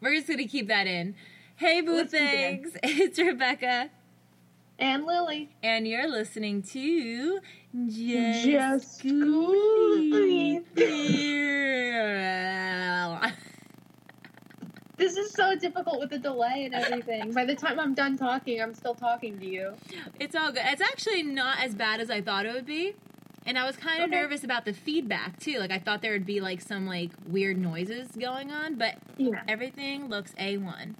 We're just gonna keep that in. Hey, boo Let's keep it things. It's Rebecca, And Lily. and you're listening to Just, Just. This is so difficult with the delay and everything. By the time I'm done talking, I'm still talking to you. It's all good. It's actually not as bad as I thought it would be. And I was kind of Okay. nervous about the feedback too. Like I thought there would be like some like weird noises going on, but Yeah. everything looks A1.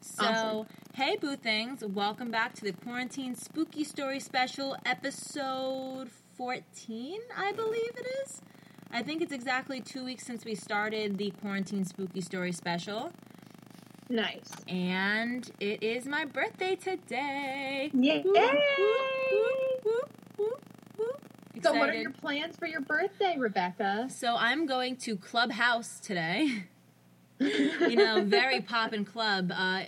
So, Awesome. hey boo things, welcome back to the Quarantine Spooky Story Special episode 14, I believe it is. I think it's exactly 2 weeks since we started the Quarantine Spooky Story Special, Nice. and it is my birthday today. Yay! Whoop, whoop, whoop, whoop. So, what are your plans for your birthday, Rebecca? So I'm going to Clubhouse today. you know, very poppin' club uh,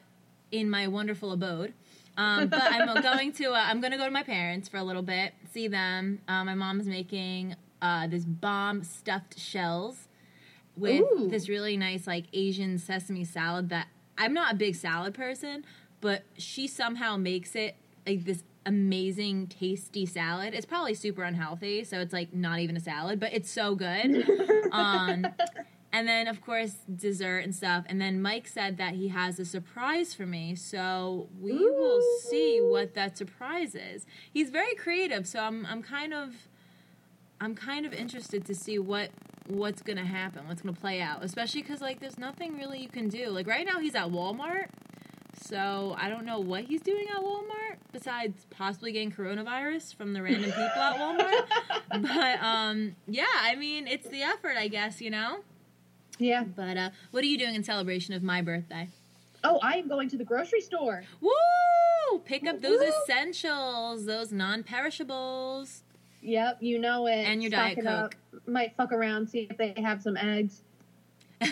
in my wonderful abode. Um, but I'm going to uh, I'm going to go to my parents for a little bit, see them. Uh, my mom's making uh, this bomb stuffed shells with Ooh. this really nice like Asian sesame salad that I'm not a big salad person, but she somehow makes it like this amazing tasty salad. It's probably super unhealthy, so it's like not even a salad, but it's so good. um, and then of course dessert and stuff. And then Mike said that he has a surprise for me, so we will see what that surprise is. He's very creative, so I'm I'm kind of I'm kind of interested to see what what's gonna happen, what's gonna play out. Especially because like there's nothing really you can do. Like right now he's at Walmart, so I don't know what he's doing at Walmart besides possibly getting coronavirus from the random people at Walmart. but um, yeah, I mean it's the effort, I guess you know. yeah. But uh, what are you doing in celebration of my birthday? Oh, I am going to the grocery store. Woo! Pick up those Woo! essentials, those non-perishables. Yep, you know it. And your Stock Diet it up. Might fuck around, see if they have some eggs.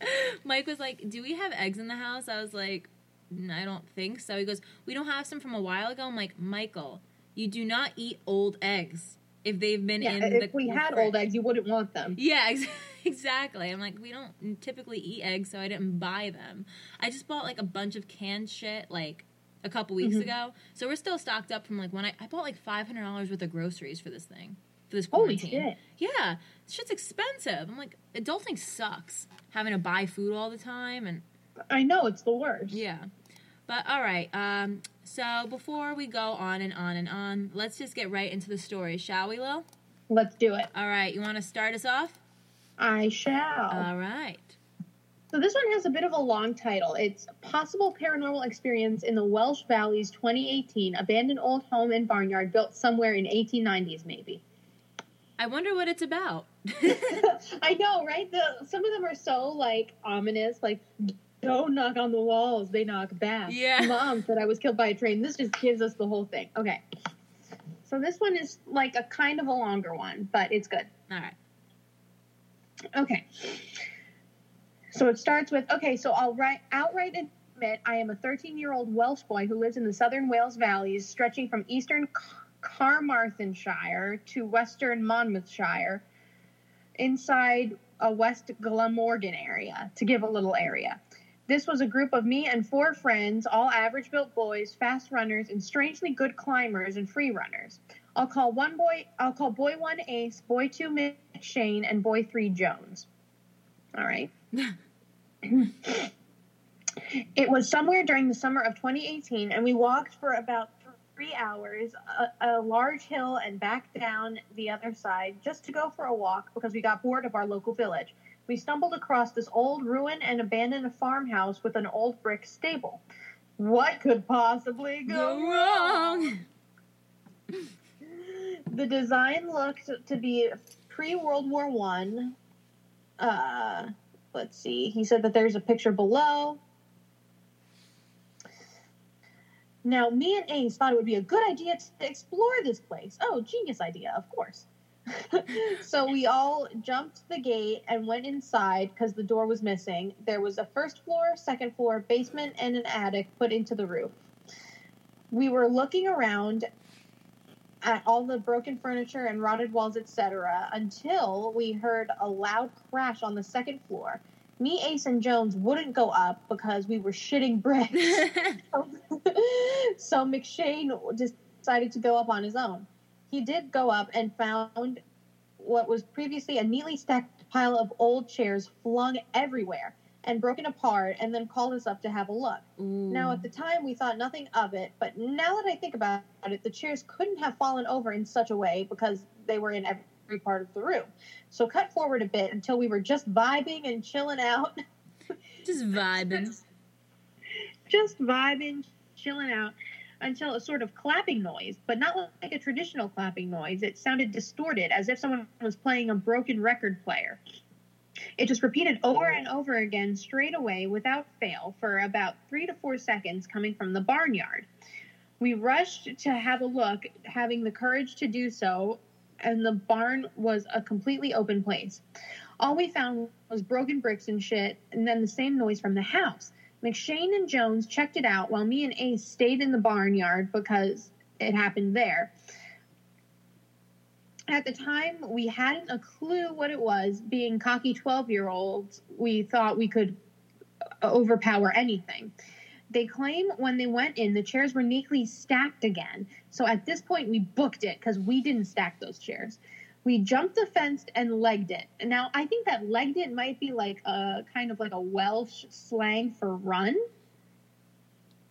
Mike was like, "Do we have eggs in the house?" I was like, "Mm, "I don't think so." He goes, "We don't have some from a while ago." I'm like, "Michael, you do not eat old eggs if they've been Yeah, in if the If we had fridge." old eggs, you wouldn't want them. Yeah, exactly. I'm like, we don't typically eat eggs, so I didn't buy them. I just bought like a bunch of canned shit like a couple weeks Mhm. ago, so we're still stocked up from like when I I bought like five hundred dollars worth of groceries for this thing for this Holy quarantine. shit. Yeah, shit's expensive. I'm like, adulting sucks. Having to buy food all the time and I know, it's the worst. yeah. But all right. Um. So before we go on and on and on, let's just get right into the story, shall we, Lil? Let's do it. All right. You want to start us off? I shall. All right. So this one has a bit of a long title. It's Possible Paranormal Experience in the Welsh Valleys 2018, Abandoned Old Home and Barnyard Built Somewhere in 1890s, maybe. I wonder what it's about. I know, right? The, some of them are so, like, ominous, like, don't knock on the walls, they knock back. Yeah. Mom said I was killed by a train. This just gives us the whole thing. Okay. So this one is, like, a kind of a longer one, but it's good. All right. Okay. So it starts with okay, so I'll write, outright admit I am a 13 year old Welsh boy who lives in the southern Wales valleys, stretching from eastern Carmarthenshire to western Monmouthshire, inside a West Glamorgan area, to give a little area. This was a group of me and four friends, all average built boys, fast runners, and strangely good climbers and free runners. I'll call one boy. I'll call boy one Ace, boy two Mitch Shane, and boy three Jones. All right. it was somewhere during the summer of 2018, and we walked for about three hours, a, a large hill, and back down the other side just to go for a walk because we got bored of our local village. We stumbled across this old ruin and abandoned farmhouse with an old brick stable. What could possibly go, Go wrong? The design looked to be pre World War One. Uh, let's see. He said that there's a picture below. Now, me and Ace thought it would be a good idea to explore this place. Oh, genius idea, of course. so we all jumped the gate and went inside because the door was missing. There was a first floor, second floor, basement, and an attic put into the roof. We were looking around at all the broken furniture and rotted walls, etc., until we heard a loud crash on the second floor. Me, Ace, and Jones wouldn't go up because we were shitting bricks. so McShane decided to go up on his own. He did go up and found what was previously a neatly stacked pile of old chairs flung everywhere and broken apart and then called us up to have a look. Ooh. Now, at the time, we thought nothing of it, but now that I think about it, the chairs couldn't have fallen over in such a way because they were in every part of the room. So, cut forward a bit until we were just vibing and chilling out. just vibing. just vibing, chilling out until a sort of clapping noise, but not like a traditional clapping noise. It sounded distorted, as if someone was playing a broken record player. It just repeated over and over again, straight away, without fail, for about three to four seconds, coming from the barnyard. We rushed to have a look, having the courage to do so, and the barn was a completely open place. All we found was broken bricks and shit, and then the same noise from the house. McShane and Jones checked it out while me and Ace stayed in the barnyard because it happened there. At the time, we hadn't a clue what it was. Being cocky 12 year olds, we thought we could overpower anything. They claim when they went in, the chairs were neatly stacked again. So at this point, we booked it because we didn't stack those chairs. We jumped the fence and legged it. Now, I think that legged it might be like a kind of like a Welsh slang for run.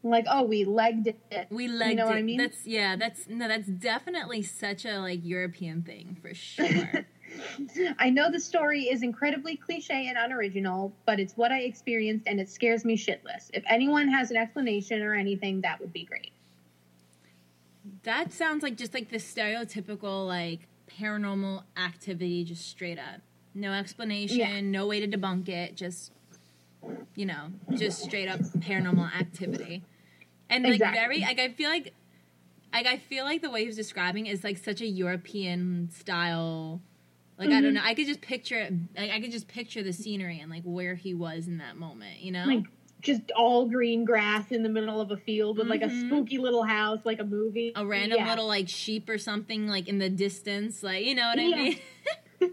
Like, oh, we legged it. We legged it. you know it. what I mean? That's yeah. That's no. That's definitely such a like European thing for sure. I know the story is incredibly cliche and unoriginal, but it's what I experienced and it scares me shitless. If anyone has an explanation or anything, that would be great. that sounds like just like the stereotypical like paranormal activity, just straight up. No explanation, Yeah. no way to debunk it. Just you know, just straight up paranormal activity. And like Exactly. very like I feel like like I feel like the way he's describing is like such a European style. Like I don't Mhm. know. I could just picture it. Like, I could just picture the scenery and like where he was in that moment. You know, Like just all green grass in the middle of a field with like a Mhm. spooky little house, like a movie. a random Yeah. little like sheep or something like in the distance. Like you know what I Yeah. mean.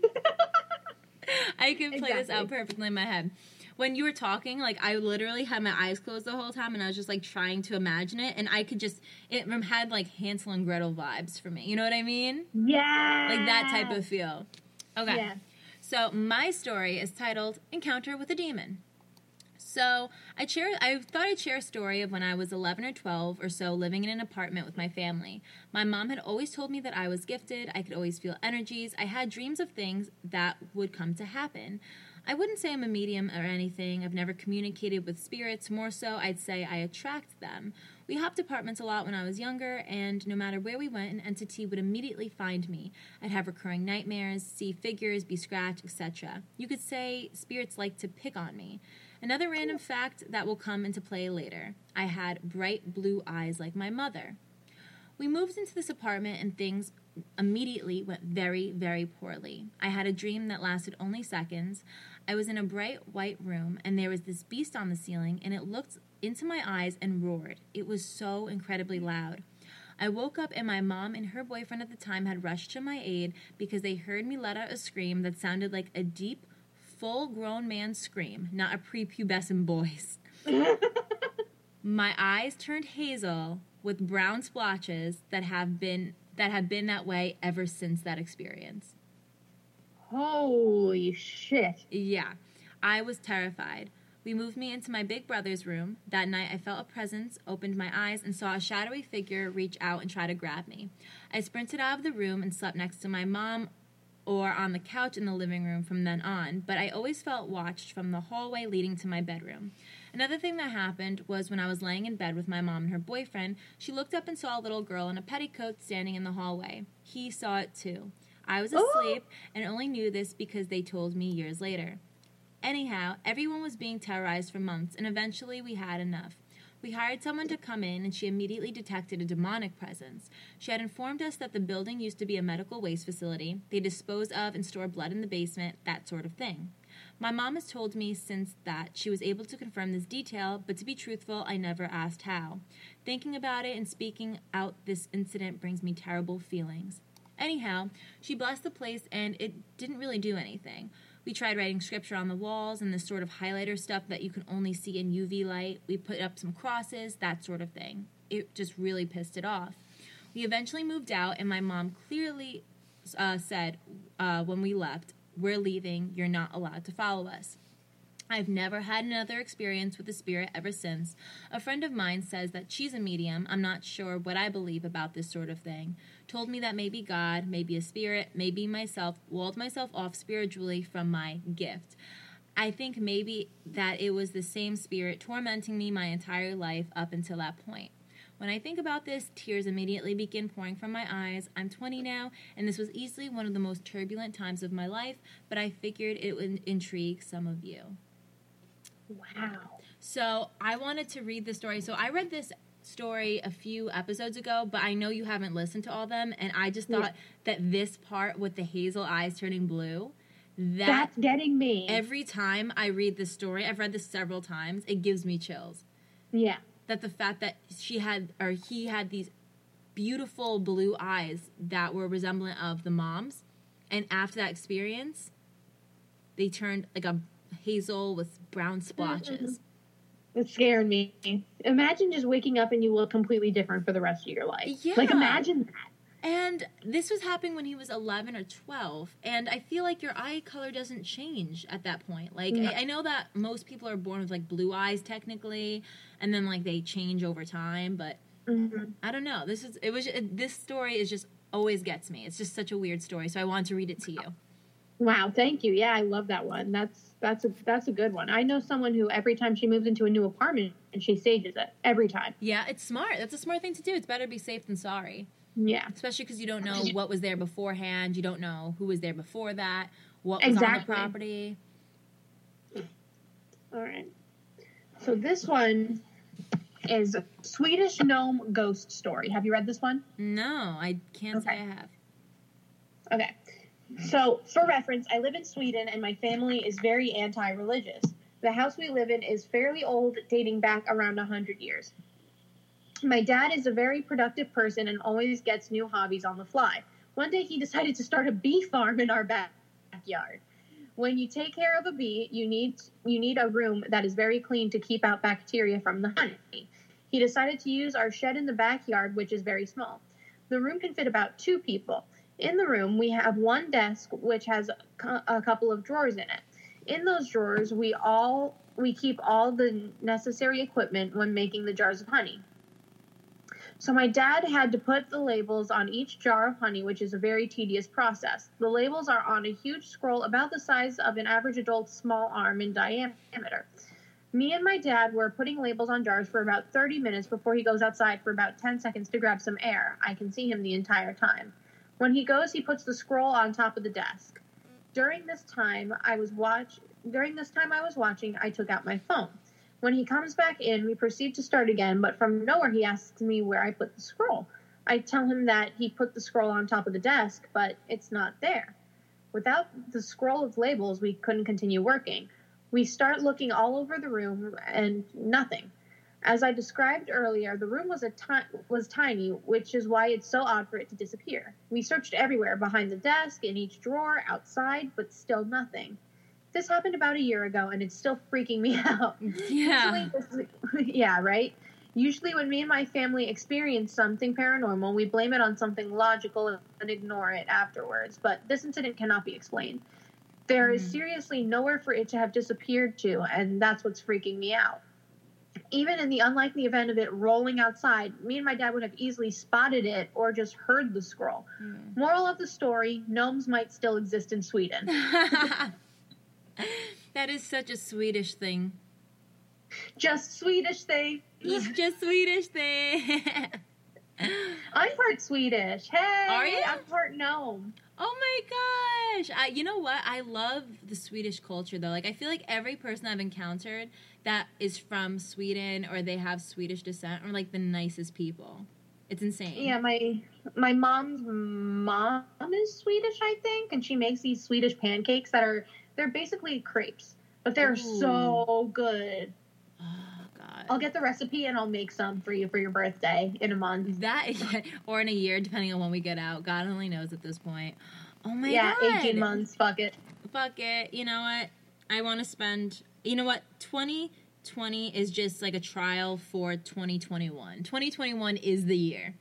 I can play this out perfectly in my head. When you were talking, like I literally had my eyes closed the whole time, and I was just like trying to imagine it, and I could just it had like Hansel and Gretel vibes for me. You know what I mean? Yeah. Like that type of feel. Okay. Yeah. So my story is titled "Encounter with a Demon." So I share. I thought I'd share a story of when I was 11 or 12 or so, living in an apartment with my family. My mom had always told me that I was gifted. I could always feel energies. I had dreams of things that would come to happen. I wouldn't say I'm a medium or anything. I've never communicated with spirits. More so, I'd say I attract them. We hopped apartments a lot when I was younger, and no matter where we went, an entity would immediately find me. I'd have recurring nightmares, see figures, be scratched, etc. You could say spirits like to pick on me. Another random fact that will come into play later I had bright blue eyes like my mother. We moved into this apartment and things immediately went very, very poorly. I had a dream that lasted only seconds. I was in a bright white room and there was this beast on the ceiling and it looked into my eyes and roared. It was so incredibly loud. I woke up and my mom and her boyfriend at the time had rushed to my aid because they heard me let out a scream that sounded like a deep, full grown man's scream, not a prepubescent boy's. My eyes turned hazel with brown splotches that have been that have been that way ever since that experience. Holy shit. Yeah, I was terrified. We moved me into my big brother's room. That night, I felt a presence, opened my eyes, and saw a shadowy figure reach out and try to grab me. I sprinted out of the room and slept next to my mom or on the couch in the living room from then on, but I always felt watched from the hallway leading to my bedroom. Another thing that happened was when I was laying in bed with my mom and her boyfriend, she looked up and saw a little girl in a petticoat standing in the hallway. He saw it too. I was Oh. asleep and only knew this because they told me years later. Anyhow, everyone was being terrorized for months, and eventually we had enough. We hired someone to come in, and she immediately detected a demonic presence. She had informed us that the building used to be a medical waste facility. They dispose of and store blood in the basement, that sort of thing. My mom has told me since that she was able to confirm this detail, but to be truthful, I never asked how. Thinking about it and speaking out this incident brings me terrible feelings. Anyhow, she blessed the place and it didn't really do anything. We tried writing scripture on the walls and this sort of highlighter stuff that you can only see in UV light. We put up some crosses, that sort of thing. It just really pissed it off. We eventually moved out, and my mom clearly uh, said uh, when we left, We're leaving, you're not allowed to follow us. I've never had another experience with the spirit ever since. A friend of mine says that she's a medium. I'm not sure what I believe about this sort of thing. Told me that maybe God, maybe a spirit, maybe myself, walled myself off spiritually from my gift. I think maybe that it was the same spirit tormenting me my entire life up until that point. When I think about this, tears immediately begin pouring from my eyes. I'm 20 now, and this was easily one of the most turbulent times of my life, but I figured it would intrigue some of you. Wow. So I wanted to read the story. So I read this story a few episodes ago, but I know you haven't listened to all them, and I just thought Yeah. that this part with the hazel eyes turning blue, that That's getting me. every time I read this story, I've read this several times, it gives me chills. yeah. That the fact that she had or he had these beautiful blue eyes that were resemblant of the mom's, and after that experience, they turned like a hazel with brown splotches. Mm-hmm. It's scaring me. Imagine just waking up and you look completely different for the rest of your life. Yeah. Like imagine that. And this was happening when he was 11 or 12. And I feel like your eye color doesn't change at that point. Like. I, I know that most people are born with like blue eyes technically, and then like they change over time. But Mhm. I don't know. This is, it was, it, this story is just always gets me. It's just such a weird story. So I wanted to read it to you. Wow, thank you. Yeah, I love that one. That's that's a that's a good one. I know someone who every time she moves into a new apartment and she stages it every time. Yeah, it's smart. That's a smart thing to do. It's better to be safe than sorry. Yeah. Especially because you don't know what was there beforehand. You don't know who was there before that, what was on the property. All right. So this one is Swedish gnome ghost story. Have you read this one? No, I can't say I have. Okay. So, for reference, I live in Sweden and my family is very anti religious. The house we live in is fairly old, dating back around 100 years. My dad is a very productive person and always gets new hobbies on the fly. One day he decided to start a bee farm in our backyard. When you take care of a bee, you need you need a room that is very clean to keep out bacteria from the honey. He decided to use our shed in the backyard, which is very small. The room can fit about two people. In the room, we have one desk which has a couple of drawers in it. In those drawers, we all we keep all the necessary equipment when making the jars of honey. So my dad had to put the labels on each jar of honey, which is a very tedious process. The labels are on a huge scroll about the size of an average adult's small arm in diameter. Me and my dad were putting labels on jars for about 30 minutes before he goes outside for about 10 seconds to grab some air. I can see him the entire time. When he goes, he puts the scroll on top of the desk. During this time, I was watch during this time I was watching, I took out my phone. When he comes back in, we proceed to start again, but from nowhere he asks me where I put the scroll. I tell him that he put the scroll on top of the desk, but it's not there. Without the scroll of labels, we couldn't continue working. We start looking all over the room and nothing. As I described earlier, the room was a ti- was tiny, which is why it's so odd for it to disappear. We searched everywhere, behind the desk, in each drawer, outside, but still nothing. This happened about a year ago, and it's still freaking me out. Yeah. Usually yeah, right? Usually, when me and my family experience something paranormal, we blame it on something logical and ignore it afterwards. But this incident cannot be explained. There is Mhm. seriously nowhere for it to have disappeared to, and that's what's freaking me out. Even in the unlikely event of it rolling outside, me and my dad would have easily spotted it or just heard the scroll. Mm. Moral of the story gnomes might still exist in Sweden. that is such a Swedish thing. Just Swedish thing. It's just Swedish thing. I'm part Swedish. Hey, Are you? I'm part gnome. oh my gosh! I, you know what? I love the Swedish culture though. Like I feel like every person I've encountered that is from Sweden or they have Swedish descent or like the nicest people. It's insane. Yeah, my my mom's mom is Swedish, I think, and she makes these Swedish pancakes that are they're basically crepes, but they're Ooh. so good. Oh god. I'll get the recipe and I'll make some for you for your birthday in a month. That or in a year, depending on when we get out. God only knows at this point. Oh my god. yeah, god. 18 months. Fuck it. Fuck it. You know what? I want to spend. You know what? 2020 is just like a trial for 2021. 2021 is the year.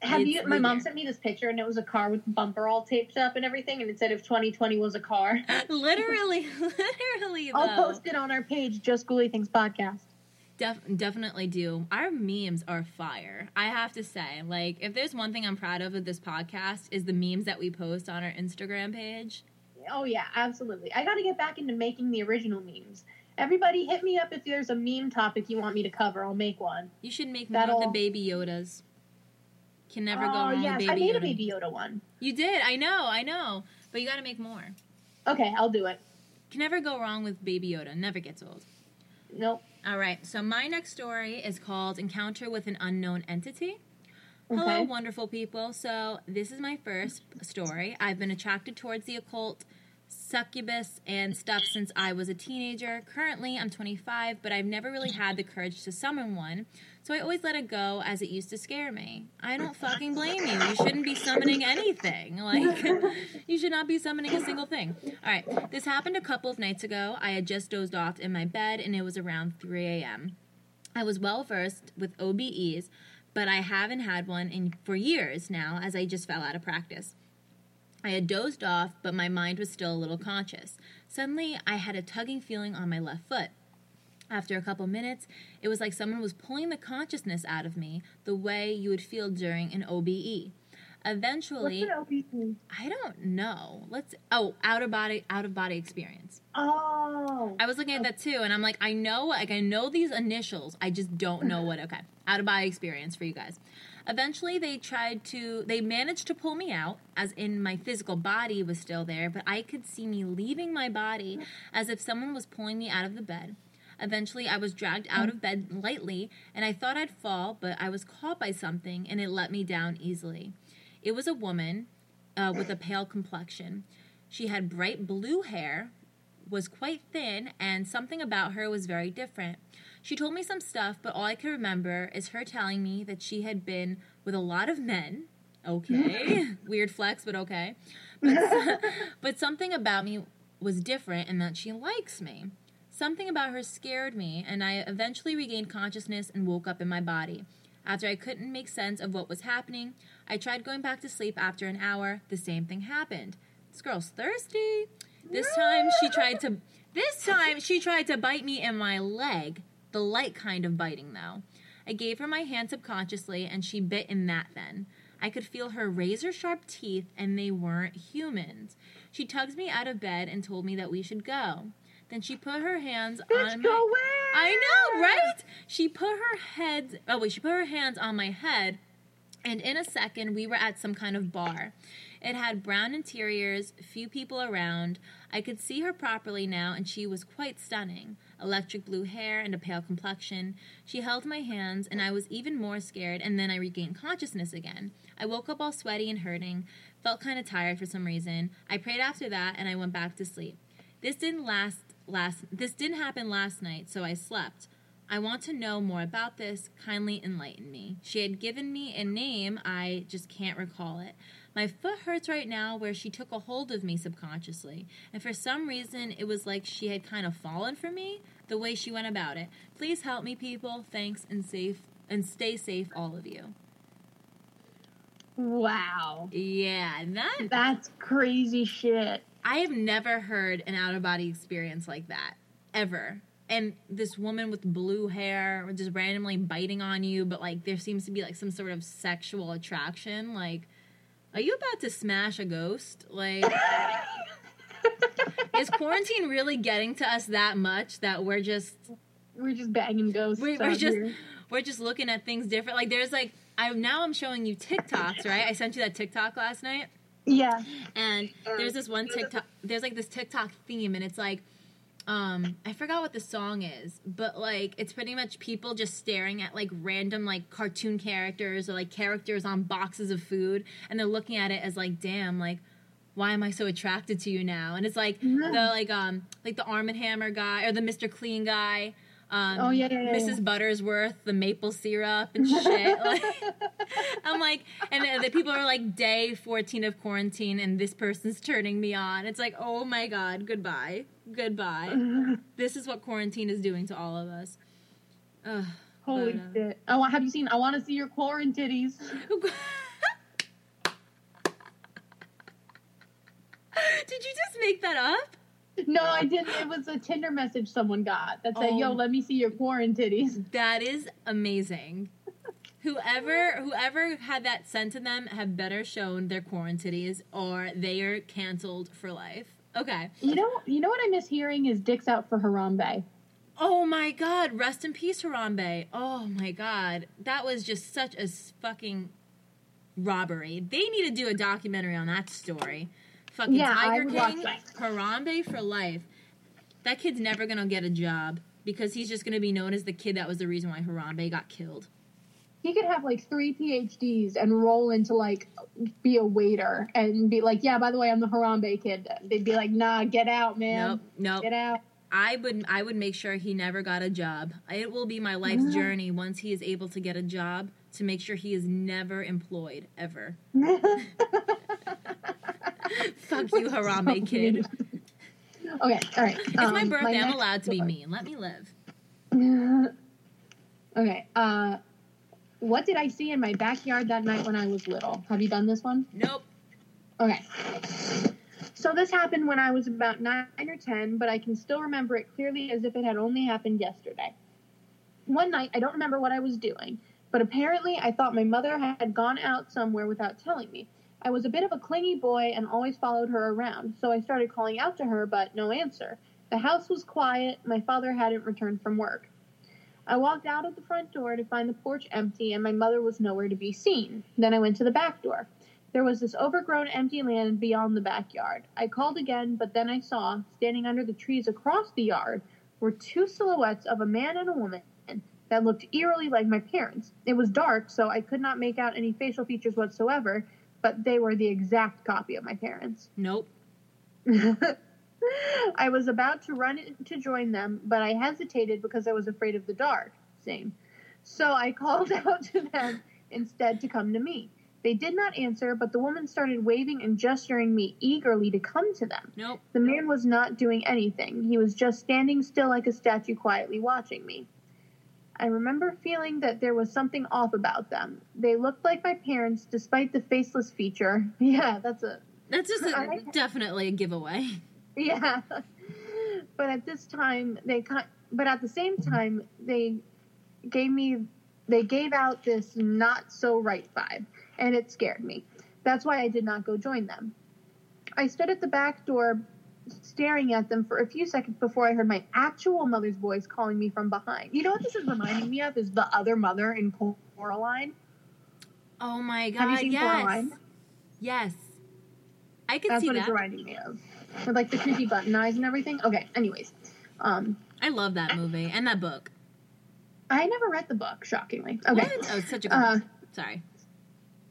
Have It's you? My mom year. sent me this picture, and it was a car with the bumper all taped up and everything, and it said if 2020 was a car. literally, literally. Though. I'll post it on our page, Just Ghoulie Things Podcast. Def- definitely do. Our memes are fire. I have to say, like, if there's one thing I'm proud of with this podcast is the memes that we post on our Instagram page. Oh yeah, absolutely. I got to get back into making the original memes. Everybody, hit me up if there's a meme topic you want me to cover. I'll make one. You should make more of That'll- the baby Yodas. Can never go oh wrong yes, with I baby made Yoda. a Baby Yoda one. You did. I know. I know. But you got to make more. Okay, I'll do it. Can never go wrong with baby Yoda. Never gets old. Nope. All right. So my next story is called "Encounter with an Unknown Entity." Hello, Okay. wonderful people. So, this is my first story. I've been attracted towards the occult, succubus, and stuff since I was a teenager. Currently, I'm 25, but I've never really had the courage to summon one. So, I always let it go as it used to scare me. I don't fucking blame you. You shouldn't be summoning anything. Like, you should not be summoning a single thing. All right. This happened a couple of nights ago. I had just dozed off in my bed, and it was around 3 a.m. I was well versed with OBEs, but I haven't had one in for years now as I just fell out of practice. I had dozed off, but my mind was still a little conscious. Suddenly, I had a tugging feeling on my left foot. After a couple minutes, it was like someone was pulling the consciousness out of me the way you would feel during an OBE. Eventually, What's an OBE? I don't know. Let's oh, out of body out of body experience. Oh. I was looking at that too, and I'm like, I know, like, I know these initials. I just don't know what. Okay, out of body experience for you guys. Eventually, they tried to, they managed to pull me out, as in my physical body was still there, but I could see me leaving my body as if someone was pulling me out of the bed. Eventually, I was dragged out of bed lightly, and I thought I'd fall, but I was caught by something, and it let me down easily. It was a woman uh, with a pale complexion. She had bright blue hair, was quite thin, and something about her was very different. She told me some stuff, but all I can remember is her telling me that she had been with a lot of men. Okay. Weird flex, but okay. But, but something about me was different and that she likes me. Something about her scared me, and I eventually regained consciousness and woke up in my body. After I couldn't make sense of what was happening, I tried going back to sleep after an hour. The same thing happened. This girl's thirsty. This time she tried to this time she tried to bite me in my leg. The light kind of biting though. I gave her my hand subconsciously and she bit in that then. I could feel her razor sharp teeth and they weren't humans. She tugged me out of bed and told me that we should go. Then she put her hands Bitch, on go my away. I know, right? She put her head oh wait, she put her hands on my head and in a second we were at some kind of bar. It had brown interiors, few people around. I could see her properly now, and she was quite stunning. Electric blue hair and a pale complexion. She held my hands, and I was even more scared, and then I regained consciousness again. I woke up all sweaty and hurting, felt kind of tired for some reason. I prayed after that, and I went back to sleep. This didn't last last this didn't happen last night, so I slept. I want to know more about this. Kindly enlighten me. She had given me a name, I just can't recall it. My foot hurts right now where she took a hold of me subconsciously, and for some reason it was like she had kind of fallen for me the way she went about it. Please help me people. Thanks and safe and stay safe all of you. Wow. Yeah, that That's crazy shit. I have never heard an out of body experience like that ever. And this woman with blue hair just randomly biting on you, but like there seems to be like some sort of sexual attraction. Like, are you about to smash a ghost? Like, is quarantine really getting to us that much that we're just We're just banging ghosts. we, we're just here. we're just looking at things different? Like, there's like I now I'm showing you TikToks, right? I sent you that TikTok last night. Yeah. And there's this one TikTok. There's like this TikTok theme, and it's like, um, I forgot what the song is, but like it's pretty much people just staring at like random like cartoon characters or like characters on boxes of food, and they're looking at it as like, damn, like. Why am I so attracted to you now? And it's like the like um like the Arm and Hammer guy or the Mr. Clean guy, Um, Oh, yeah, yeah, yeah, Mrs. Buttersworth, the maple syrup and shit. like, I'm like, and the, the people are like day 14 of quarantine, and this person's turning me on. It's like, oh my god, goodbye, goodbye. this is what quarantine is doing to all of us. Ugh. Holy But, uh, shit! Want. Have you seen? I want to see your quarantitties. Did you just make that up? No, I didn't. It was a Tinder message someone got that said, Oh. "Yo, let me see your quarantitties." That is amazing. Whoever whoever had that sent to them have better shown their quarantinities or they are canceled for life. Okay. You know, you know what I miss hearing is "Dicks out for Harambe." Oh my god, rest in peace, Harambe. Oh my god. That was just such a fucking robbery. They need to do a documentary on that story. Fucking Yeah, Tiger King. Harambe for life. That kid's never gonna get a job because he's just gonna be known as the kid that was the reason why Harambe got killed. He could have like three PhDs and roll into like be a waiter and be like, "Yeah, by the way, I'm the Harambe kid." They'd be like, "Nah, get out, man. Nope, nope. Get out." I would I would make sure he never got a job. It will be my life's journey once he is able to get a job to make sure he is never employed ever. Fuck you, Harambe kid. Okay, all right. It's my um, birthday. I'm allowed to be mean. Let me live. okay. Uh, what did I see in my backyard that night when I was little? Have you done this one? Nope. Okay. So this happened when I was about nine or ten, but I can still remember it clearly as if it had only happened yesterday. One night, I don't remember what I was doing, but apparently I thought my mother had gone out somewhere without telling me. I was a bit of a clingy boy and always followed her around, so I started calling out to her, but no answer. The house was quiet, my father hadn't returned from work. I walked out of the front door to find the porch empty, and my mother was nowhere to be seen. Then I went to the back door. There was this overgrown empty land beyond the backyard. I called again, but then I saw, standing under the trees across the yard, were two silhouettes of a man and a woman that looked eerily like my parents. It was dark, so I could not make out any facial features whatsoever, but they were the exact copy of my parents. Nope. I was about to run to join them, but I hesitated because I was afraid of the dark. Same. So I called out to them instead to come to me. They did not answer, but the woman started waving and gesturing me eagerly to come to them. Nope. The man was not doing anything. He was just standing still like a statue, quietly watching me. I remember feeling that there was something off about them. They looked like my parents, despite the faceless feature. Yeah, that's a That's just a, I- definitely a giveaway. yeah. But at this time, they but at the same time, they gave me they gave out this not so right vibe, and it scared me. That's why I did not go join them. I stood at the back door staring at them for a few seconds before I heard my actual mother's voice calling me from behind. You know what this is reminding me of is the other mother in Coraline. Oh my god. Have you seen yes. Coraline? Yes. I could That's see what that. it's reminding me of. With like the creepy button eyes and everything. Okay, anyways. Um I love that movie and that book. I never read the book, shockingly. Okay. What? Oh, it's such a good Uh, Sorry.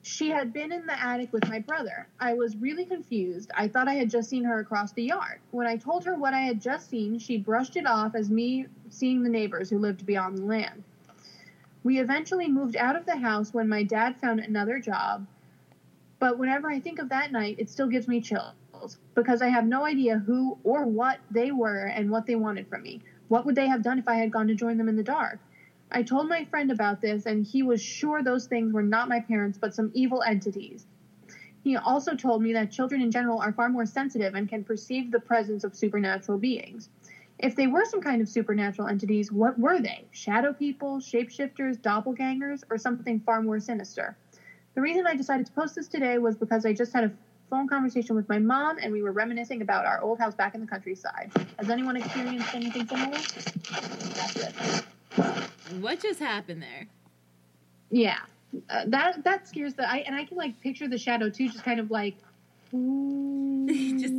She had been in the attic with my brother. I was really confused. I thought I had just seen her across the yard. When I told her what I had just seen, she brushed it off as me seeing the neighbors who lived beyond the land. We eventually moved out of the house when my dad found another job, but whenever I think of that night, it still gives me chills because I have no idea who or what they were and what they wanted from me. What would they have done if I had gone to join them in the dark? I told my friend about this, and he was sure those things were not my parents, but some evil entities. He also told me that children in general are far more sensitive and can perceive the presence of supernatural beings. If they were some kind of supernatural entities, what were they? Shadow people, shapeshifters, doppelgangers, or something far more sinister? The reason I decided to post this today was because I just had a phone conversation with my mom and we were reminiscing about our old house back in the countryside. Has anyone experienced anything similar? That's it. What just happened there? Yeah, uh, that that scares the. I and I can like picture the shadow too, just kind of like, Just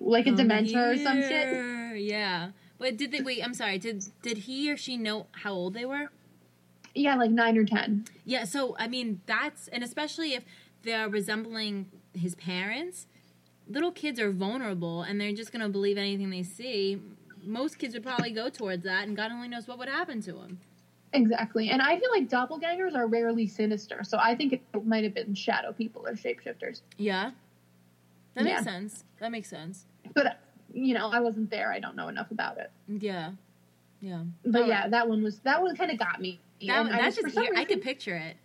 like a dementor or some shit. Yeah. But did they wait, I'm sorry, did did he or she know how old they were? Yeah, like nine or ten. Yeah, so I mean that's and especially if they're resembling his parents, little kids are vulnerable and they're just gonna believe anything they see. most kids would probably go towards that, and God only knows what would happen to them. Exactly. And I feel like doppelgangers are rarely sinister. So I think it might have been shadow people or shapeshifters. Yeah, that Yeah. makes sense. That makes sense. But, you know, I wasn't there. I don't know enough about it. Yeah, yeah. But yeah, that one was, that one kind of got me. That, And I that's just some I reason- could picture it.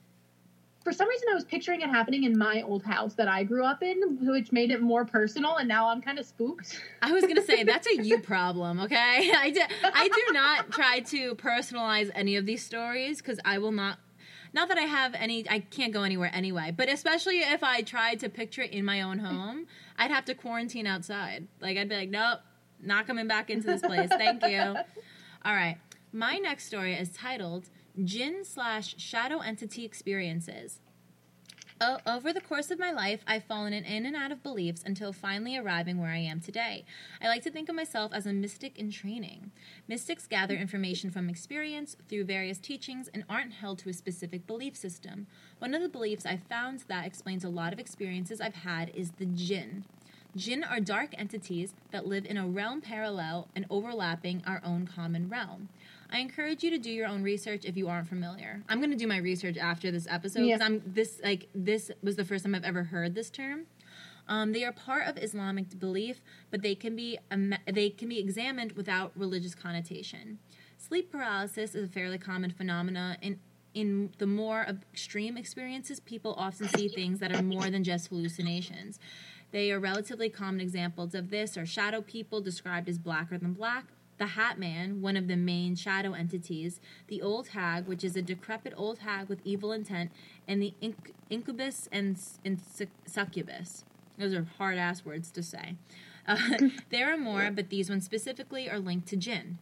For some reason I was picturing it happening in my old house that I grew up in, which made it more personal, and now I'm kind of spooked. I was gonna say that's a you problem, okay? I do, I do not try to personalize any of these stories because I will not. Not that I have any, I can't go anywhere anyway. But especially if I tried to picture it in my own home, I'd have to quarantine outside. Like I'd be like, nope, not coming back into this place. Thank you. All right, my next story is titled "Jinn slash Shadow Entity Experiences." O- over the course of my life, I've fallen in and out of beliefs until finally arriving where I am today. I like to think of myself as a mystic in training. Mystics gather information from experience through various teachings and aren't held to a specific belief system. One of the beliefs I've found that explains a lot of experiences I've had is the jinn. Jinn are dark entities that live in a realm parallel and overlapping our own common realm. I encourage you to do your own research if you aren't familiar. I'm going to do my research after this episode because Yeah. I'm this like this was the first time I've ever heard this term. Um, they are part of Islamic belief, but they can be am- they can be examined without religious connotation. Sleep paralysis is a fairly common phenomena in in the more extreme experiences, people often see things that are more than just hallucinations. They are relatively common examples of this are shadow people described as blacker than black, the Hat Man, one of the main shadow entities, the Old Hag, which is a decrepit old hag with evil intent, and the inc- incubus and, and succubus. Those are hard ass words to say. Uh, there are more, but these ones specifically are linked to jinn.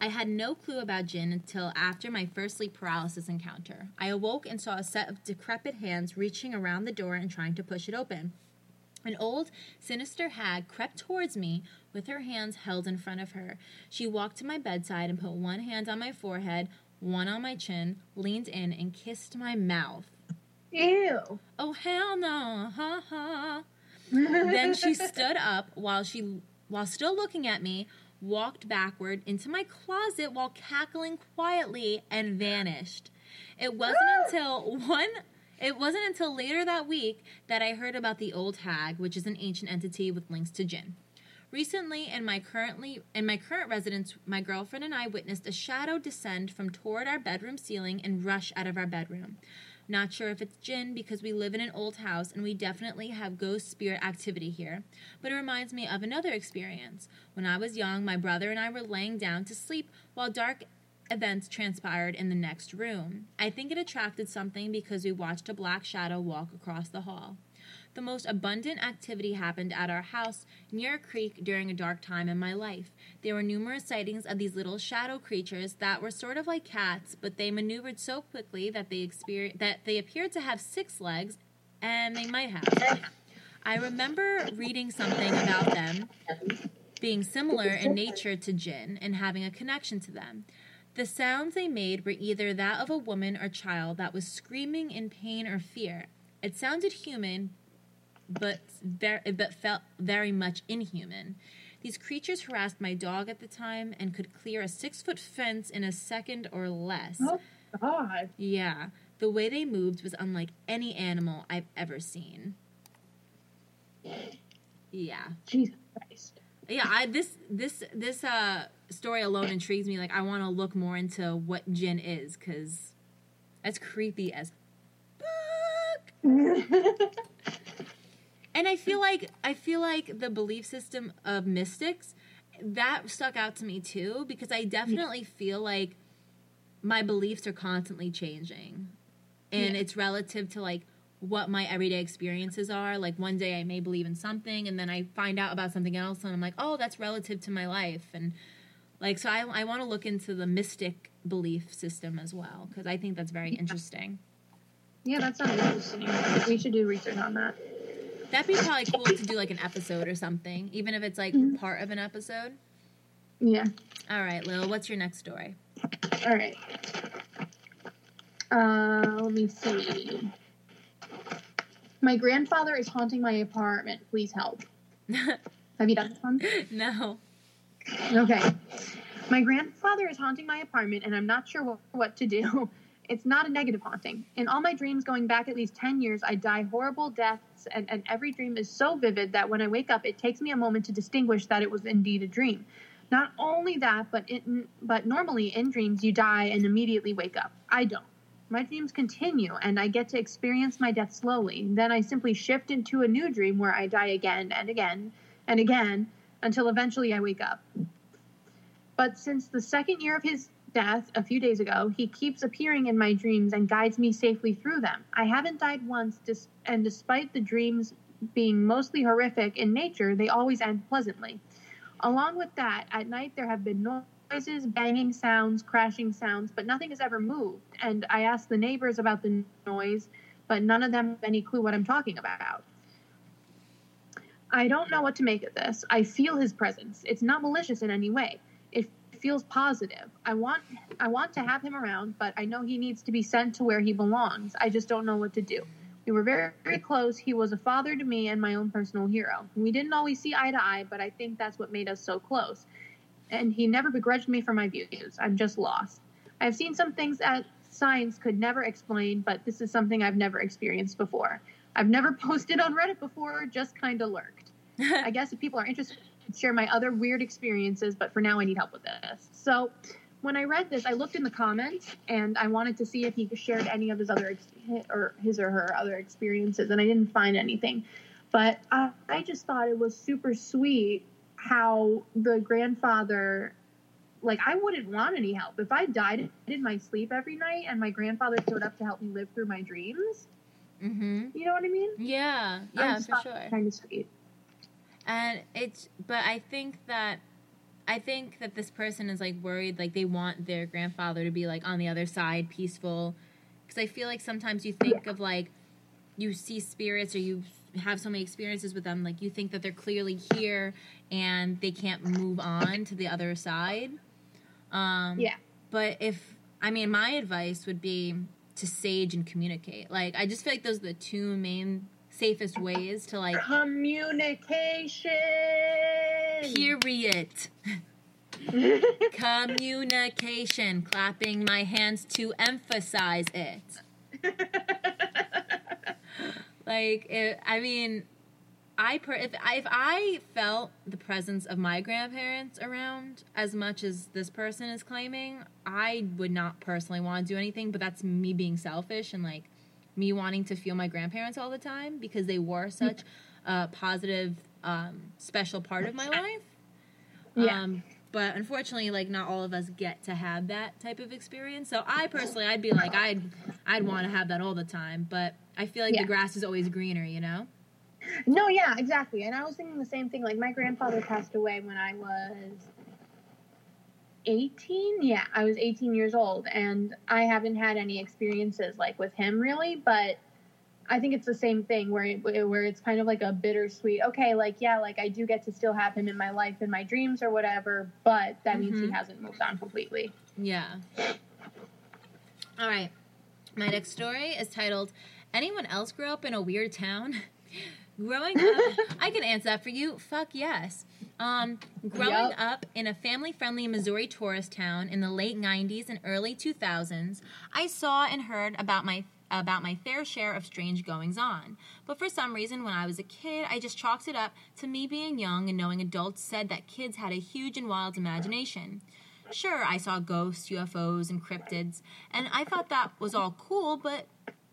I had no clue about jinn until after my first sleep paralysis encounter. I awoke and saw a set of decrepit hands reaching around the door and trying to push it open. An old, sinister hag crept towards me with her hands held in front of her. She walked to my bedside and put one hand on my forehead, one on my chin, leaned in, and kissed my mouth. Ew. Oh, hell no! Ha ha! then she stood up while she while still looking at me walked backward into my closet while cackling quietly and vanished it wasn't until one it wasn't until later that week that i heard about the old hag which is an ancient entity with links to jinn recently in my currently in my current residence my girlfriend and i witnessed a shadow descend from toward our bedroom ceiling and rush out of our bedroom not sure if it's jinn because we live in an old house and we definitely have ghost spirit activity here, but it reminds me of another experience. When I was young, my brother and I were laying down to sleep while dark events transpired in the next room. I think it attracted something because we watched a black shadow walk across the hall. The most abundant activity happened at our house near a creek during a dark time in my life. There were numerous sightings of these little shadow creatures that were sort of like cats, but they maneuvered so quickly that they exper- that they appeared to have six legs, and they might have. I remember reading something about them being similar in nature to jinn and having a connection to them. The sounds they made were either that of a woman or child that was screaming in pain or fear. It sounded human, but but felt very much inhuman. These creatures harassed my dog at the time and could clear a six foot fence in a second or less. Oh God. Yeah, the way they moved was unlike any animal I've ever seen. Yeah. Jesus Christ. Yeah, I this this this uh story alone intrigues me. Like I want to look more into what jinn is cuz that's creepy as fuck. And I feel like I feel like the belief system of mystics that stuck out to me too because I definitely feel like my beliefs are constantly changing. And Yeah. it's relative to like what my everyday experiences are. Like one day I may believe in something and then I find out about something else and I'm like, "Oh, that's relative to my life." And like so I I want to look into the mystic belief system as well because I think that's very interesting. yeah, that sounds interesting. We should do research on that. That'd be probably cool to do like an episode or something, even if it's like Mhm. part of an episode. Yeah. All right, Lil, what's your next story? All right. Uh, let me see. My grandfather is haunting my apartment. Please help. Have you done this one? no. Okay. My grandfather is haunting my apartment, and I'm not sure what, to do. It's not a negative haunting. In all my dreams going back at least 10 years, I die horrible deaths, and, and every dream is so vivid that when I wake up, it takes me a moment to distinguish that it was indeed a dream. Not only that, but in, but normally in dreams you die and immediately wake up. I don't. My dreams continue, and I get to experience my death slowly. Then I simply shift into a new dream where I die again and again and again until eventually I wake up. But since the second year of his death a few days ago, he keeps appearing in my dreams and guides me safely through them. I haven't died once, dis- and despite the dreams being mostly horrific in nature, they always end pleasantly. Along with that, at night there have been noises, banging sounds, crashing sounds, but nothing has ever moved. And I asked the neighbors about the noise, but none of them have any clue what I'm talking about. I don't know what to make of this. I feel his presence. It's not malicious in any way. It feels positive. I want I want to have him around, but I know he needs to be sent to where he belongs. I just don't know what to do. We were very, very close. He was a father to me and my own personal hero. We didn't always see eye to eye, but I think that's what made us so close. And he never begrudged me for my views. I'm just lost. I've seen some things that science could never explain, but this is something I've never experienced before. I've never posted on Reddit before, just kind of lurked. I guess if people are interested, share my other weird experiences, but for now I need help with this. So when I read this, I looked in the comments and I wanted to see if he shared any of his other ex- or his or her other experiences, and I didn't find anything. But I, I just thought it was super sweet how the grandfather, like, I wouldn't want any help if I died in my sleep every night and my grandfather showed up to help me live through my dreams. Mm-hmm. You know what I mean? Yeah, yeah, for sure. Kind of sweet. And it's, but I think that, I think that this person is like worried, like they want their grandfather to be like on the other side, peaceful. Because I feel like sometimes you think of like, you see spirits or you have so many experiences with them, like you think that they're clearly here and they can't move on to the other side. Um, Yeah. But if, I mean, my advice would be to sage and communicate. Like, I just feel like those are the two main safest ways to like Communication. period communication clapping my hands to emphasize it like it, i mean i per- if, I- if i felt the presence of my grandparents around as much as this person is claiming i would not personally want to do anything but that's me being selfish and like me wanting to feel my grandparents all the time because they were such a positive um, special part of my life Yeah. um, but unfortunately, like not all of us get to have that type of experience. So I personally, I'd be like, I'd, I'd want to have that all the time. But I feel like Yeah. the grass is always greener, you know. No, yeah, exactly. And I was thinking the same thing. Like my grandfather passed away when I was 18. Yeah, I was 18 years old and I haven't had any experiences like with him really, but I think it's the same thing where it, where it's kind of like a bittersweet. Okay, like yeah, like I do get to still have him in my life in my dreams or whatever, but that means he Mhm. hasn't moved on completely. Yeah. All right. My next story is titled Anyone else grow up in a weird town? growing up, I can answer that for you. Fuck yes. Um, growing Yup. up in a family friendly Missouri tourist town in the late 90s and early 2000s, I saw and heard about my about my fair share of strange goings on. But for some reason, when I was a kid, I just chalked it up to me being young and knowing adults said that kids had a huge and wild imagination. Sure, I saw ghosts, UFOs, and cryptids, and I thought that was all cool, but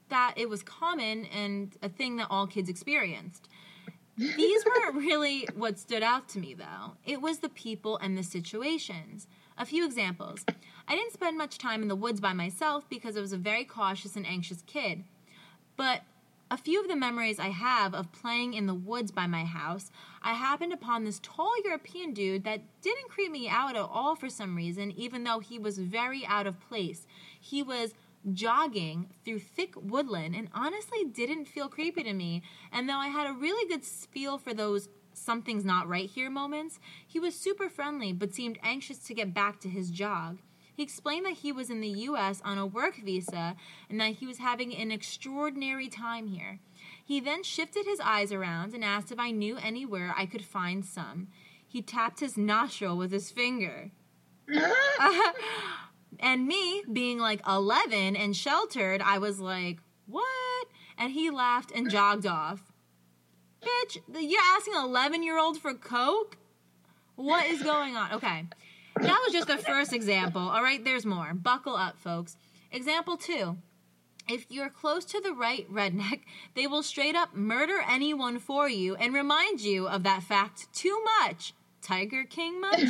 that it was common and a thing that all kids experienced. These weren't really what stood out to me, though. It was the people and the situations. A few examples. I didn't spend much time in the woods by myself because I was a very cautious and anxious kid. But a few of the memories I have of playing in the woods by my house, I happened upon this tall European dude that didn't creep me out at all for some reason, even though he was very out of place. He was jogging through thick woodland and honestly didn't feel creepy to me. And though I had a really good feel for those something's not right here moments, he was super friendly but seemed anxious to get back to his jog. He explained that he was in the US on a work visa and that he was having an extraordinary time here. He then shifted his eyes around and asked if I knew anywhere I could find some. he tapped his nostril with his finger. and me, being like 11 and sheltered, I was like, what? And he laughed and jogged off. Bitch, you're asking an 11 year old for Coke? What is going on? Okay. That was just the first example. All right, there's more. Buckle up, folks. Example two. If you're close to the right redneck, they will straight up murder anyone for you and remind you of that fact too much. Tiger King much?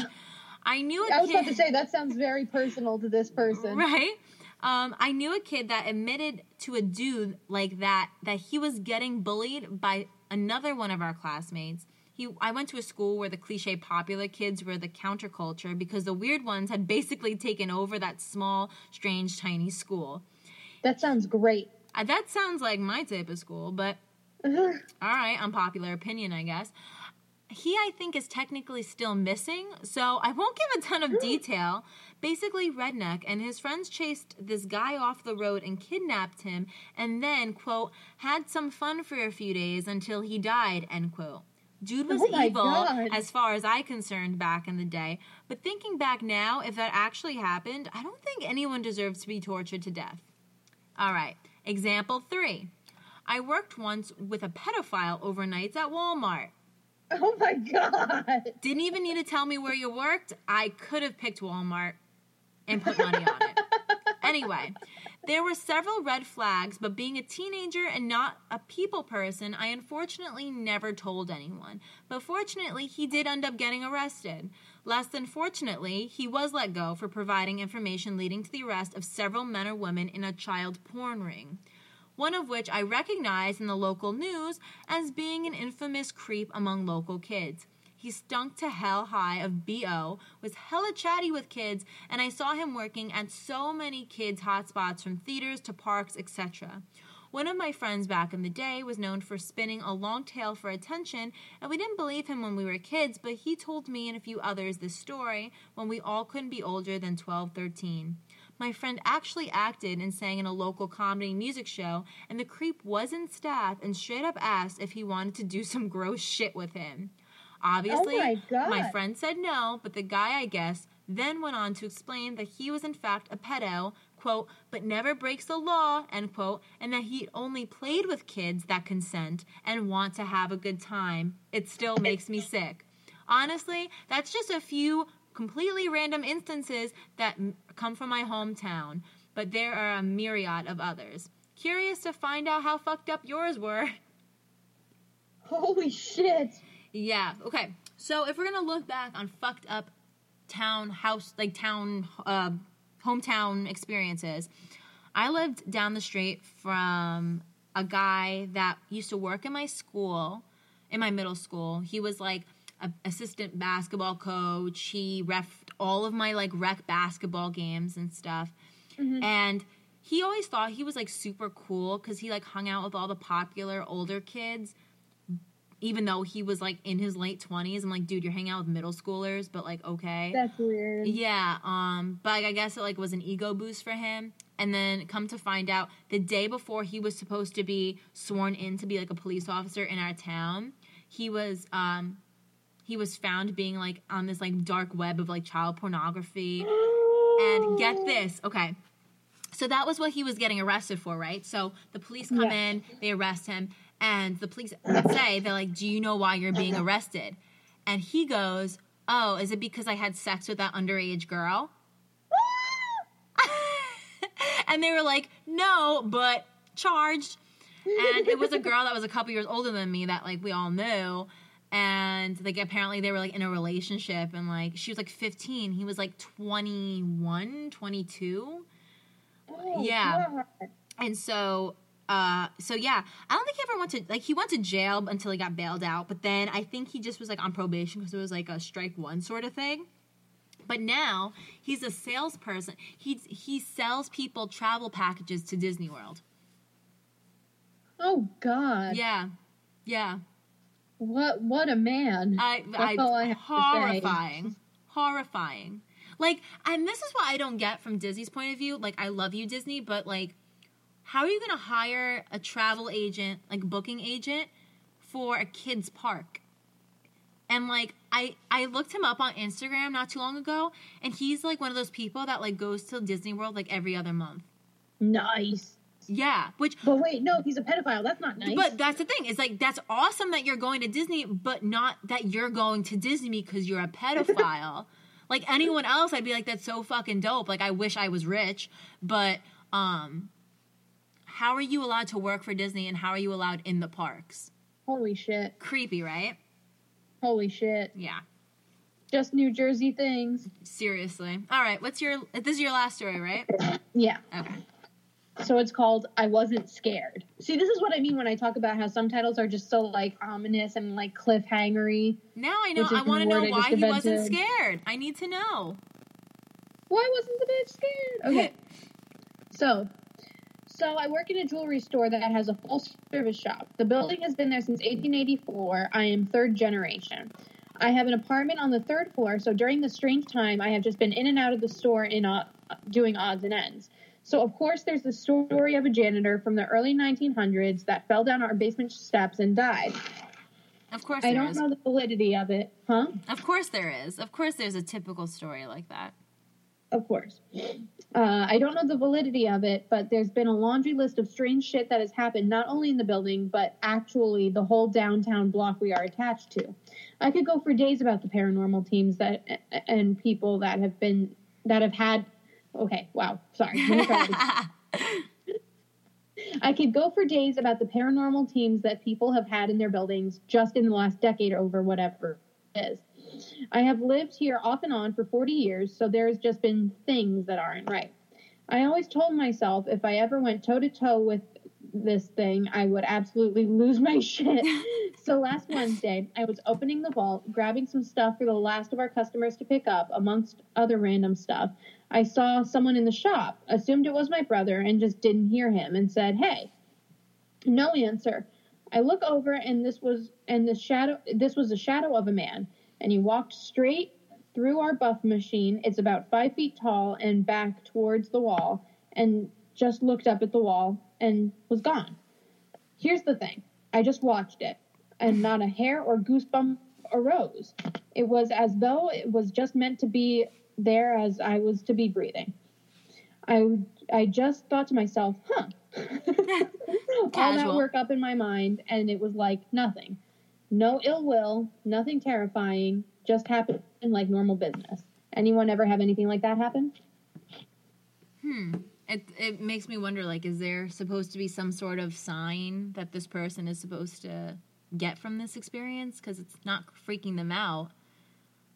I knew a I was kid, about to say that sounds very personal to this person. right? Um, I knew a kid that admitted to a dude like that that he was getting bullied by another one of our classmates. He, I went to a school where the cliche popular kids were the counterculture because the weird ones had basically taken over that small, strange, tiny school. That sounds great. Uh, that sounds like my type of school, but all right, unpopular opinion, I guess. He, I think, is technically still missing, so I won't give a ton of detail. Basically, Redneck and his friends chased this guy off the road and kidnapped him, and then, quote, had some fun for a few days until he died, end quote. Dude was Oh evil God. as far as I concerned back in the day, but thinking back now, if that actually happened, I don't think anyone deserves to be tortured to death. All right, example three. I worked once with a pedophile overnights at Walmart. Oh my god. Didn't even need to tell me where you worked. I could have picked Walmart and put money on it. Anyway, there were several red flags, but being a teenager and not a people person, I unfortunately never told anyone. But fortunately, he did end up getting arrested. Less than fortunately, he was let go for providing information leading to the arrest of several men or women in a child porn ring one of which I recognized in the local news as being an infamous creep among local kids. He stunk to hell high of BO, was hella chatty with kids, and I saw him working at so many kids' hotspots from theaters to parks, etc. One of my friends back in the day was known for spinning a long tale for attention, and we didn't believe him when we were kids, but he told me and a few others this story when we all couldn't be older than 12, 13. My friend actually acted and sang in a local comedy music show, and the creep was in staff and straight up asked if he wanted to do some gross shit with him. Obviously, Oh my my friend said no, but the guy, I guess, then went on to explain that he was in fact a pedo, quote, but never breaks the law, end quote, and that he only played with kids that consent and want to have a good time. It still makes me sick. Honestly, that's just a few completely random instances that come from my hometown, but there are a myriad of others. Curious to find out how fucked up yours were. Holy shit. Yeah. Okay. So if we're gonna look back on fucked up town house, like town, uh, hometown experiences, I lived down the street from a guy that used to work in my school, in my middle school. He was like a assistant basketball coach. He refed all of my like rec basketball games and stuff. And he always thought he was like super cool because he like hung out with all the popular older kids even though he was like in his late 20s i'm like dude you're hanging out with middle schoolers but like okay That's weird. yeah um but i guess it like was an ego boost for him and then come to find out the day before he was supposed to be sworn in to be like a police officer in our town he was um he was found being like on this like dark web of like child pornography and get this, okay. So that was what he was getting arrested for, right? So the police come Yeah. in, they arrest him, and the police say, they're like, Do you know why you're being arrested? And he goes, Oh, is it because I had sex with that underage girl? and they were like, No, but charged. And it was a girl that was a couple years older than me that like we all knew. And like apparently they were like in a relationship and like she was like 15, he was like 21, 22. Oh, Yeah. God. And so uh so yeah, I don't think he ever went to like he went to jail until he got bailed out, but then I think he just was like on probation because it was like a strike one sort of thing. But now he's a salesperson. He he sells people travel packages to Disney World. Oh God. Yeah. Yeah. What what a man. I, That's I, all I have to say. horrifying, horrifying. Like, and this is what I don't get from Disney's point of view. Like, I love you, Disney, but like, how are you gonna hire a travel agent, like booking agent, for a kids park? And like I I looked him up on Instagram not too long ago and he's like one of those people that like goes to Disney World like every other month. Nice. Yeah, which But wait, no, he's a pedophile. That's not nice. but that's the thing. It's like that's awesome that you're going to Disney, but not that you're going to Disney because you're a pedophile. like anyone else, I'd be like, that's so fucking dope. Like I wish I was rich, but um, how are you allowed to work for Disney and how are you allowed in the parks? Holy shit. Creepy, right? Holy shit. Yeah. Just New Jersey things. Seriously. All right. What's your? This is your last story, right? Yeah. Okay. So it's called I Wasn't Scared. See, this is what I mean when I talk about how some titles are just so like ominous and like cliffhangery. Now I know. I want to know why he wasn't scared. I need to know. Why wasn't the bitch scared? Okay. So, so I work in a jewelry store that has a full service shop. The building has been there since 1884. I am third generation. I have an apartment on the third floor, so during the strange time, I have just been in and out of the store in uh, doing odds and ends. So, of course, there's the story of a janitor from the early 1900s that fell down our basement steps and died. Of course I don't is. know the validity of it, huh? Of course there is. Of course there's a typical story like that. Of course. Uh, I don't know the validity of it, but there's been a laundry list of strange shit that has happened not only in the building, but actually the whole downtown block we are attached to. I could go for days about the paranormal teams that and people that have been that have had. Okay, wow, sorry. Let me try. I could go for days about the paranormal teams that people have had in their buildings just in the last decade or over whatever it is. I have lived here off and on for 40 years, so there's just been things that aren't right. I always told myself if I ever went toe to toe with this thing, I would absolutely lose my shit. so last Wednesday, I was opening the vault, grabbing some stuff for the last of our customers to pick up, amongst other random stuff. I saw someone in the shop, assumed it was my brother, and just didn't hear him, and said, "Hey." No answer. I look over, and this was and the shadow. This was a shadow of a man, and he walked straight through our buff machine. It's about five feet tall and back towards the wall, and just looked up at the wall and was gone. Here's the thing: I just watched it, and not a hair or goosebump arose. It was as though it was just meant to be there as I was to be breathing. I I just thought to myself, huh. All that work up in my mind, and it was like nothing. No ill will, nothing terrifying, just happened like normal business. Anyone ever have anything like that happen? Hmm. It it makes me wonder like is there supposed to be some sort of sign that this person is supposed to get from this experience cuz it's not freaking them out.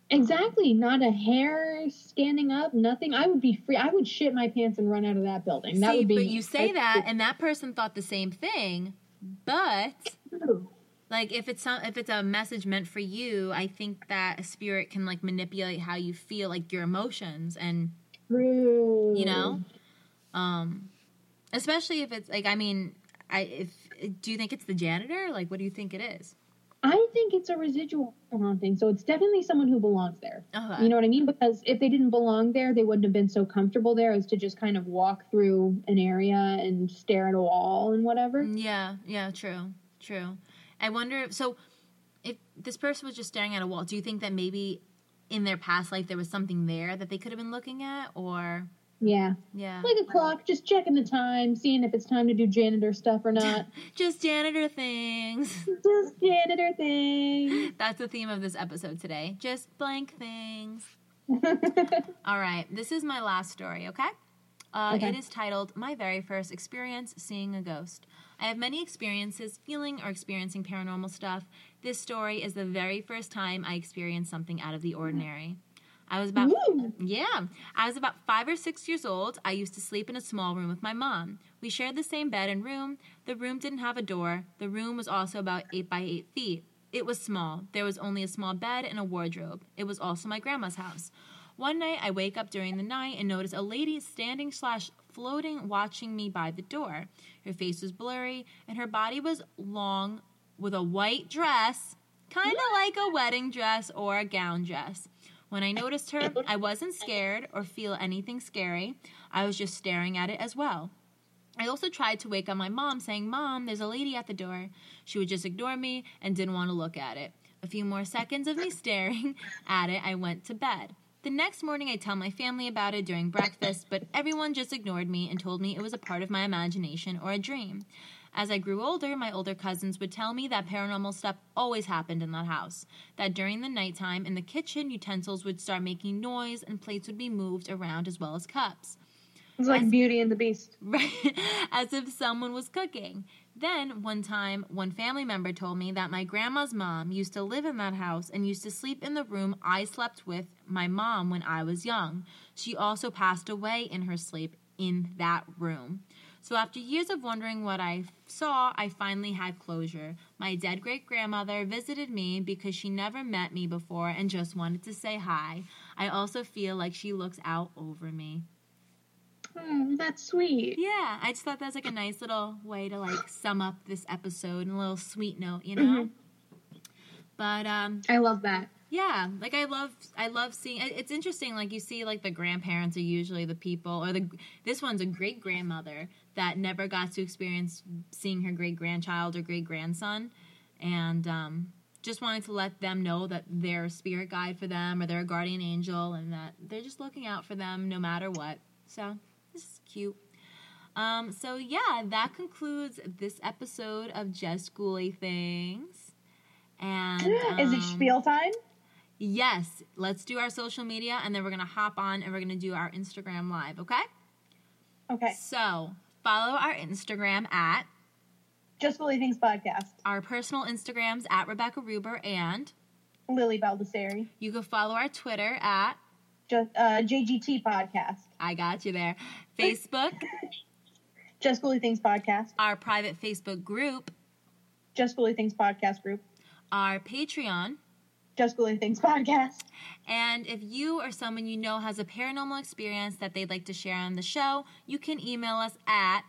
Exactly. Not a hair standing up, nothing. I would be free. I would shit my pants and run out of that building. That See, would be. but you say that and that person thought the same thing, but like if it's some if it's a message meant for you, I think that a spirit can like manipulate how you feel like your emotions and True. you know um especially if it's like i mean i if do you think it's the janitor like what do you think it is I think it's a residual haunting, so it's definitely someone who belongs there. okay. You know what I mean? Because if they didn't belong there, they wouldn't have been so comfortable there as to just kind of walk through an area and stare at a wall and whatever. Mm, yeah yeah true true i wonder if so if this person was just staring at a wall do you think that maybe in their past life there was something there that they could have been looking at or Yeah. yeah Like a clock, just checking the time, seeing if it's time to do janitor stuff or not. just janitor things just janitor things. that's the theme of this episode today just blank things All right, this is my last story, okay? Uh, Okay. It is titled My Very First Experience Seeing a Ghost. I have many experiences feeling or experiencing paranormal stuff. This story is the very first time I experienced something out of the ordinary. I was about Woo. yeah, I was about five or six years old. I used to sleep in a small room with my mom. We shared the same bed and room. The room didn't have a door. The room was also about eight by eight feet. It was small. There was only a small bed and a wardrobe. It was also my grandma's house. One night, I wake up during the night and notice a lady standing slash floating, watching me by the door. Her face was blurry, and her body was long with a white dress, kind of like a wedding dress or a gown dress. When I noticed her, I wasn't scared or feel anything scary. I was just staring at it as well. I also tried to wake up my mom, saying, Mom, there's a lady at the door. She would just ignore me and didn't want to look at it. A few more seconds of me staring at it, I went to bed. The next morning, I tell my family about it during breakfast, but everyone just ignored me and told me it was a part of my imagination or a dream. As I grew older, my older cousins would tell me that paranormal stuff always happened in that house. That during the nighttime in the kitchen, utensils would start making noise and plates would be moved around as well as cups. It's like As- Beauty and the Beast. Right, as if someone was cooking. Then, one time, one family member told me that my grandma's mom used to live in that house and used to sleep in the room I slept with my mom when I was young. She also passed away in her sleep in that room. So, after years of wondering what I saw, I finally had closure. My dead great grandmother visited me because she never met me before and just wanted to say hi. I also feel like she looks out over me. Hmm, that's sweet. Yeah, I just thought that was like a nice little way to like sum up this episode and a little sweet note, you know. But um, I love that. yeah, like I love I love seeing. It's interesting. Like you see, like the grandparents are usually the people, or the this one's a great grandmother that never got to experience seeing her great grandchild or great grandson, and um, just wanting to let them know that they're a spirit guide for them or they're a guardian angel, and that they're just looking out for them no matter what. So this is cute. Um, so yeah, that concludes this episode of Just Schooly Things. And Is it um, spiel time? Yes, let's do our social media and then we're going to hop on and we're going to do our Instagram live, okay? Okay. So, follow our Instagram at Just Believe Things podcast. our personal Instagrams at Rebecca Ruber and Lily Baldessari. you can follow our Twitter at Just uh, JGT podcast. I got you there. Facebook, Just Believe Things podcast. our private Facebook group, Just Believe Things podcast group. our Patreon, Just Believe Things podcast. and if you or someone you know has a paranormal experience that they'd like to share on the show, you can email us at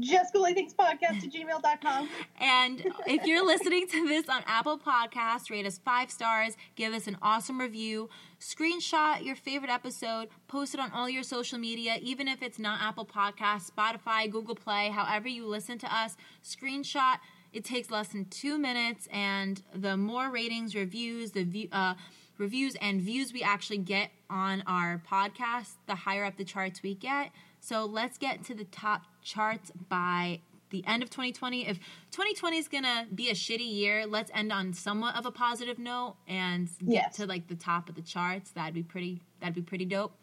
Just Believe Things podcast at gmail.com. And if you're listening to this on Apple Podcasts, rate us five stars, give us an awesome review, screenshot your favorite episode, post it on all your social media, even if it's not Apple Podcasts, Spotify, Google Play, however you listen to us, screenshot. It takes less than two minutes, and the more ratings, reviews, the view, uh, reviews and views we actually get on our podcast, the higher up the charts we get. So let's get to the top charts by the end of 2020. If 2020 is gonna be a shitty year, let's end on somewhat of a positive note and get Yes. to like the top of the charts. That'd be pretty. That'd be pretty dope.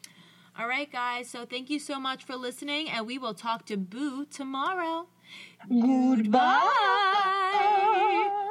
All right, guys. So thank you so much for listening, and we will talk to Boo tomorrow. Goodbye. Goodbye.